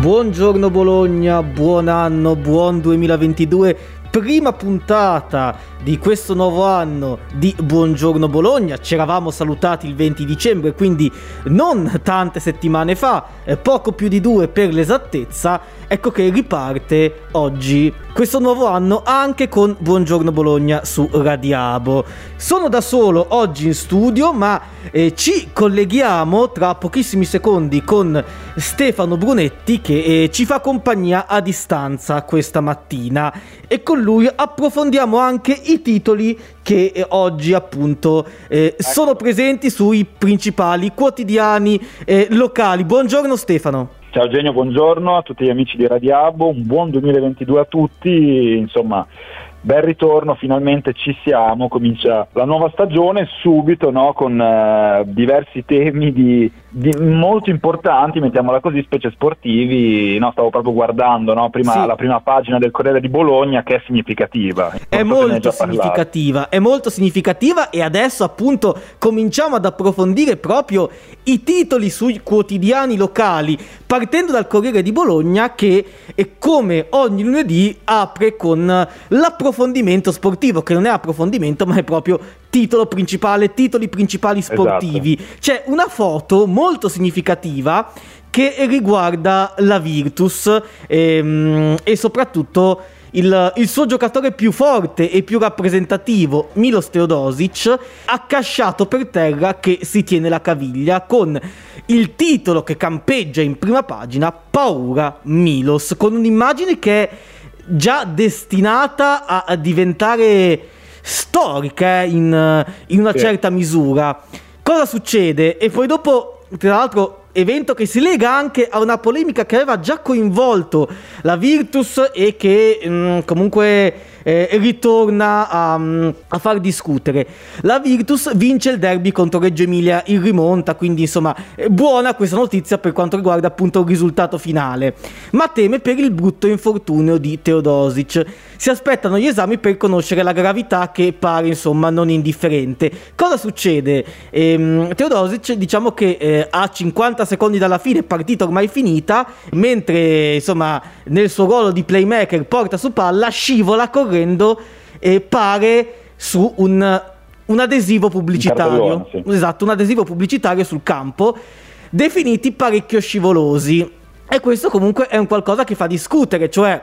Buongiorno Bologna, buon anno, buon 2022, prima puntata di questo nuovo anno di Buongiorno Bologna. Ci eravamo salutati il 20 dicembre, quindi non tante settimane fa, eh, poco più di due per l'esattezza. Ecco che riparte oggi questo nuovo anno anche con Buongiorno Bologna su Radiabo. Sono da solo oggi in studio, ma eh, ci colleghiamo tra pochissimi secondi con Stefano Brunetti che eh, ci fa compagnia a distanza questa mattina e con lui approfondiamo anche i titoli che eh, oggi appunto eh, ecco. sono presenti sui principali quotidiani eh, locali. Buongiorno Stefano. Ciao Genio, buongiorno a tutti gli amici di Radiabo, un buon 2022 a tutti, insomma bel ritorno, finalmente ci siamo, comincia la nuova stagione subito no, con uh, diversi temi di, di molto importanti, mettiamola così, specie sportivi. No, stavo proprio guardando no, prima, sì. la prima pagina del Corriere di Bologna che è significativa. È molto significativa, è molto significativa e adesso appunto cominciamo ad approfondire proprio i titoli sui quotidiani locali, partendo dal Corriere di Bologna che come ogni lunedì apre con l'approfondimento sportivo, che non è approfondimento ma è proprio titolo principale, titoli principali sportivi. Esatto. C'è una foto molto significativa che riguarda la Virtus ehm, e soprattutto il, il, suo giocatore più forte e più rappresentativo, Milos Teodosic, accasciato per terra che si tiene la caviglia con il titolo che campeggia in prima pagina, Paura Milos, con un'immagine che è già destinata a, a diventare storica eh, in, in, una sì. certa misura. Cosa succede? E poi dopo, tra l'altro, evento che si lega anche a una polemica che aveva già coinvolto la Virtus e che mh, mm, comunque eh, ritorna a, a, far discutere. La Virtus vince il derby contro Reggio Emilia in rimonta, quindi insomma è buona questa notizia per quanto riguarda appunto il risultato finale, ma teme per il brutto infortunio di Teodosic. Si aspettano gli esami per conoscere la gravità che pare insomma non indifferente. Cosa succede? Ehm, Teodosic diciamo che eh, a 50 secondi dalla fine, partita ormai finita, mentre insomma nel suo ruolo di playmaker porta su palla, scivola correndo e pare su un, un adesivo pubblicitario. Sì. Esatto, un adesivo pubblicitario sul campo, definiti parecchio scivolosi. E questo comunque è un qualcosa che fa discutere, cioè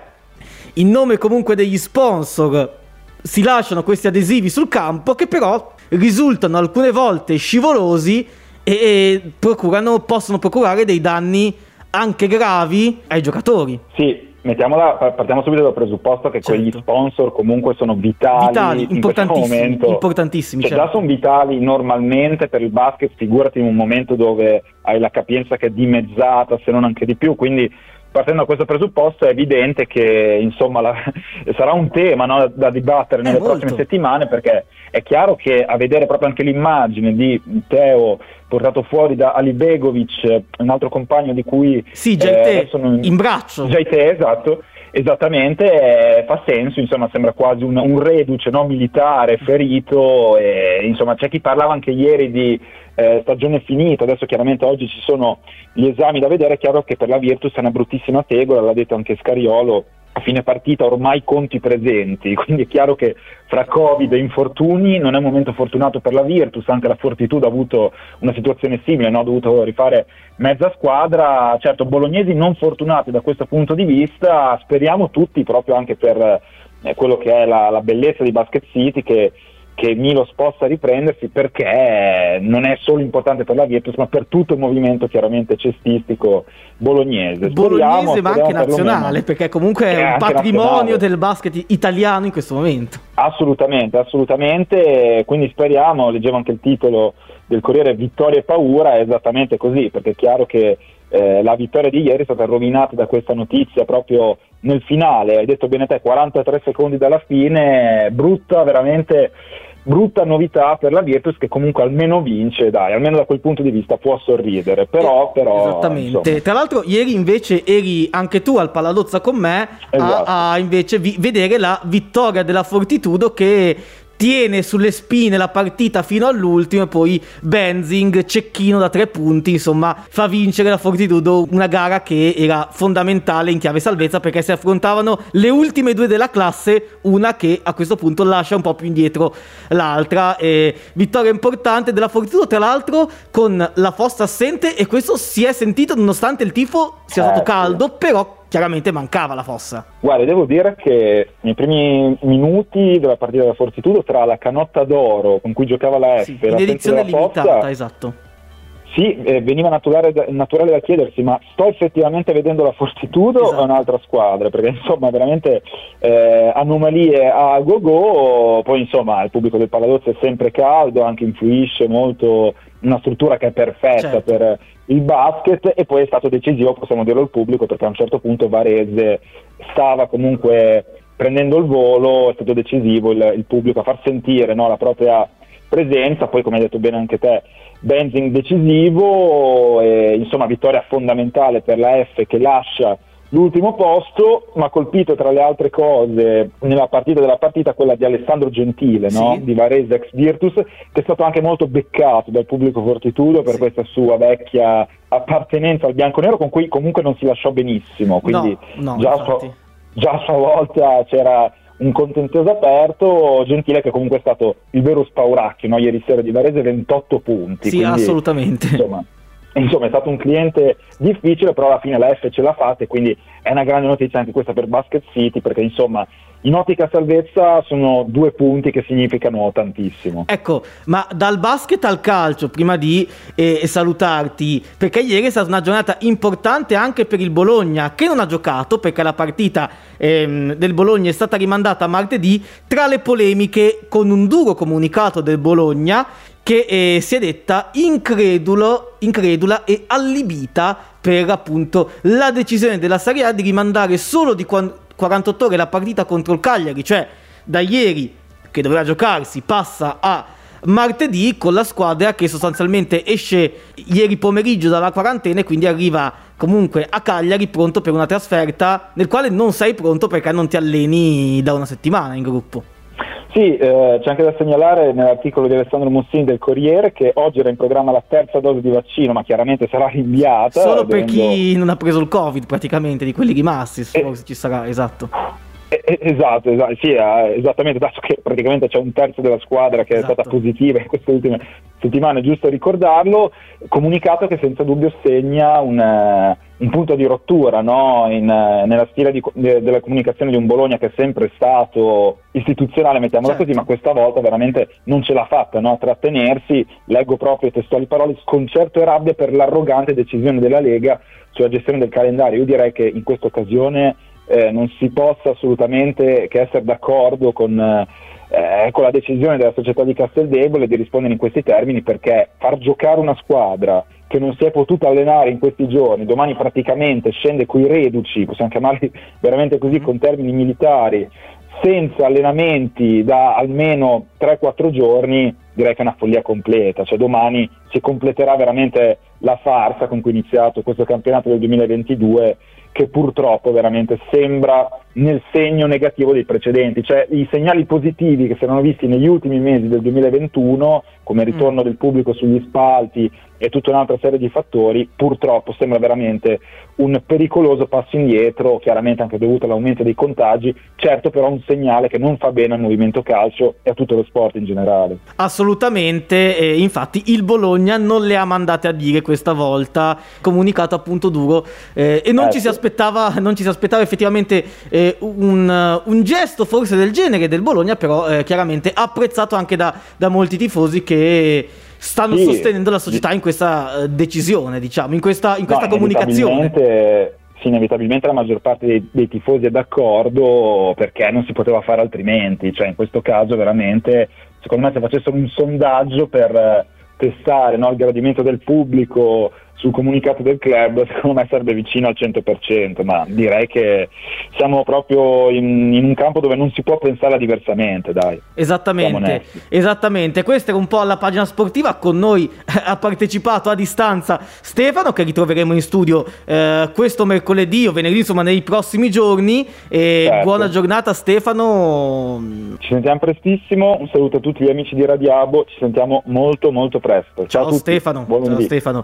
in nome comunque degli sponsor si lasciano questi adesivi sul campo che però risultano alcune volte scivolosi e, e procurano, possono procurare dei danni anche gravi ai giocatori. Sì, mettiamola, partiamo subito dal presupposto che certo. quegli sponsor comunque sono vitali, vitali in importantissimi, momento. importantissimi cioè, certo. già sono vitali normalmente per il basket, figurati in un momento dove hai la capienza che è dimezzata, se non anche di più, quindi partendo da questo presupposto è evidente che insomma, la, sarà un tema no, da dibattere nelle prossime settimane perché è chiaro che a vedere proprio anche l'immagine di Teo portato fuori da Ali Begovic, un altro compagno di cui... Sì, Jaite, eh, in, in braccio. Jaite, esatto. Esattamente, eh, fa senso, insomma sembra quasi un, un reduce no, militare ferito, e, insomma c'è chi parlava anche ieri di eh, stagione finita, adesso chiaramente oggi ci sono gli esami da vedere, è chiaro che per la Virtus è una bruttissima tegola, l'ha detto anche Scariolo, a fine partita ormai conti presenti, quindi è chiaro che fra Covid e infortuni non è un momento fortunato per la Virtus, anche la Fortitudo ha avuto una situazione simile, no? ha dovuto rifare mezza squadra, certo bolognesi non fortunati da questo punto di vista, speriamo tutti proprio anche per eh, quello che è la, la bellezza di Basket City che che Milos possa riprendersi perché non è solo importante per la Virtus ma per tutto il movimento chiaramente cestistico bolognese. Speriamo, bolognese ma anche nazionale perché comunque è, è un patrimonio nazionale. del basket italiano in questo momento. Assolutamente, assolutamente, quindi speriamo, leggevo anche il titolo del Corriere Vittoria e Paura, è esattamente così perché è chiaro che eh, la vittoria di ieri è stata rovinata da questa notizia proprio nel finale, hai detto bene te, 43 secondi dalla fine, brutta veramente brutta novità per la Virtus che comunque almeno vince, dai, almeno da quel punto di vista può sorridere, però... Eh, però Esattamente, insomma. tra l'altro ieri invece eri anche tu al Paladozza con me esatto. a, a, invece vi- vedere la vittoria della Fortitudo che tiene sulle spine la partita fino all'ultimo e poi Benzing, cecchino da tre punti, insomma, fa vincere la Fortitudo una gara che era fondamentale in chiave salvezza perché si affrontavano le ultime due della classe, una che a questo punto lascia un po' più indietro l'altra. E vittoria importante della Fortitudo, tra l'altro con la fossa assente e questo si è sentito nonostante il tifo sia stato eh, caldo, però chiaramente mancava la fossa. Guarda, devo dire che nei primi minuti della partita della Fortitudo tra la canotta d'oro con cui giocava la F sì, e la edizione limitata, fossa, esatto. Sì, eh, veniva naturale, naturale, da chiedersi, ma sto effettivamente vedendo la Fortitudo esatto. o un'altra squadra? Perché insomma veramente eh, anomalie a go-go, poi insomma il pubblico del Paladozzo è sempre caldo, anche influisce molto, una struttura che è perfetta certo. per il basket e poi è stato decisivo, possiamo dirlo al pubblico, perché a un certo punto Varese stava comunque prendendo il volo, è stato decisivo il, il pubblico a far sentire no, la propria presenza, poi come hai detto bene anche te, Benzing decisivo, e, insomma vittoria fondamentale per la F che lascia l'ultimo posto, ma colpito tra le altre cose nella partita della partita quella di Alessandro Gentile, sì. no? di Varese ex Virtus, che è stato anche molto beccato dal pubblico Fortitudo per sì. questa sua vecchia appartenenza al bianco-nero con cui comunque non si lasciò benissimo, quindi no, no, già, a sua, già a sua volta c'era un contenzioso aperto, Gentile che comunque è stato il vero spauracchio no? ieri sera di Varese 28 punti. Sì, quindi, assolutamente. Insomma, insomma è stato un cliente difficile, però alla fine la F ce l'ha fatta e quindi è una grande notizia anche questa per Basket City perché insomma in ottica salvezza sono due punti che significano tantissimo. Ecco, ma dal basket al calcio, prima di eh, salutarti, perché ieri è stata una giornata importante anche per il Bologna, che non ha giocato perché la partita ehm, del Bologna è stata rimandata martedì, tra le polemiche con un duro comunicato del Bologna che eh, si è detta incredulo, incredula e allibita per appunto la decisione della Serie A di rimandare solo di 48 ore la partita contro il Cagliari, cioè da ieri che doveva giocarsi passa a martedì con la squadra che sostanzialmente esce ieri pomeriggio dalla quarantena e quindi arriva comunque a Cagliari pronto per una trasferta nel quale non sei pronto perché non ti alleni da una settimana in gruppo. Sì, eh, c'è anche da segnalare nell'articolo di Alessandro Mussini del Corriere che oggi era in programma la terza dose di vaccino, ma chiaramente sarà rinviata. Solo per chi non ha preso il Covid praticamente, di quelli rimasti, eh, ci sarà, esatto. Eh, esatto, esatto, sì, esattamente, dato che praticamente c'è un terzo della squadra che esatto. è stata positiva in queste ultime settimane, giusto ricordarlo, comunicato che senza dubbio segna un, un punto di rottura no? In, nella stile di, de, della comunicazione di un Bologna che è sempre stato istituzionale, mettiamola certo. così, ma questa volta veramente non ce l'ha fatta no? a trattenersi, leggo proprio testuali parole, sconcerto e rabbia per l'arrogante decisione della Lega sulla gestione del calendario. Io direi che in questa occasione eh, non si possa assolutamente che essere d'accordo con, eh, con, la decisione della società di Casteldebole di rispondere in questi termini perché far giocare una squadra che non si è potuta allenare in questi giorni, domani praticamente scende coi reduci, possiamo chiamarli veramente così con termini militari, senza allenamenti da almeno 3-4 giorni, direi che è una follia completa, cioè domani si completerà veramente la farsa con cui è iniziato questo campionato del 2022 che purtroppo veramente sembra nel segno negativo dei precedenti, cioè i segnali positivi che si erano visti negli ultimi mesi del 2021, come il ritorno mm. del pubblico sugli spalti e tutta un'altra serie di fattori, purtroppo sembra veramente un pericoloso passo indietro, chiaramente anche dovuto all'aumento dei contagi, certo però un segnale che non fa bene al movimento calcio e a tutto lo sport in generale. Assolutamente, eh, infatti il Bologna non le ha mandate a dire questa volta, comunicato appunto duro eh, e non, eh, ci si aspettava, non ci si aspettava effettivamente eh, un, un, gesto forse del genere del Bologna, però eh, chiaramente apprezzato anche da, da molti tifosi che stanno sì, sostenendo la società in questa uh, decisione, diciamo, in questa, in questa no, comunicazione. Inevitabilmente, sì, inevitabilmente la maggior parte dei, dei, tifosi è d'accordo perché non si poteva fare altrimenti, cioè in questo caso veramente, secondo me se facessero un sondaggio per testare no, il gradimento del pubblico sul comunicato del club secondo me sarebbe vicino al 100%, ma direi che siamo proprio in, in un campo dove non si può pensare diversamente, dai. Esattamente, esattamente, questa era un po' la pagina sportiva, con noi ha partecipato a distanza Stefano che ritroveremo in studio eh, questo mercoledì o venerdì, insomma nei prossimi giorni e certo. buona giornata Stefano. Ci sentiamo prestissimo, un saluto a tutti gli amici di Radiabo, ci sentiamo molto molto presto. Ciao, Ciao Stefano. Ciao Stefano.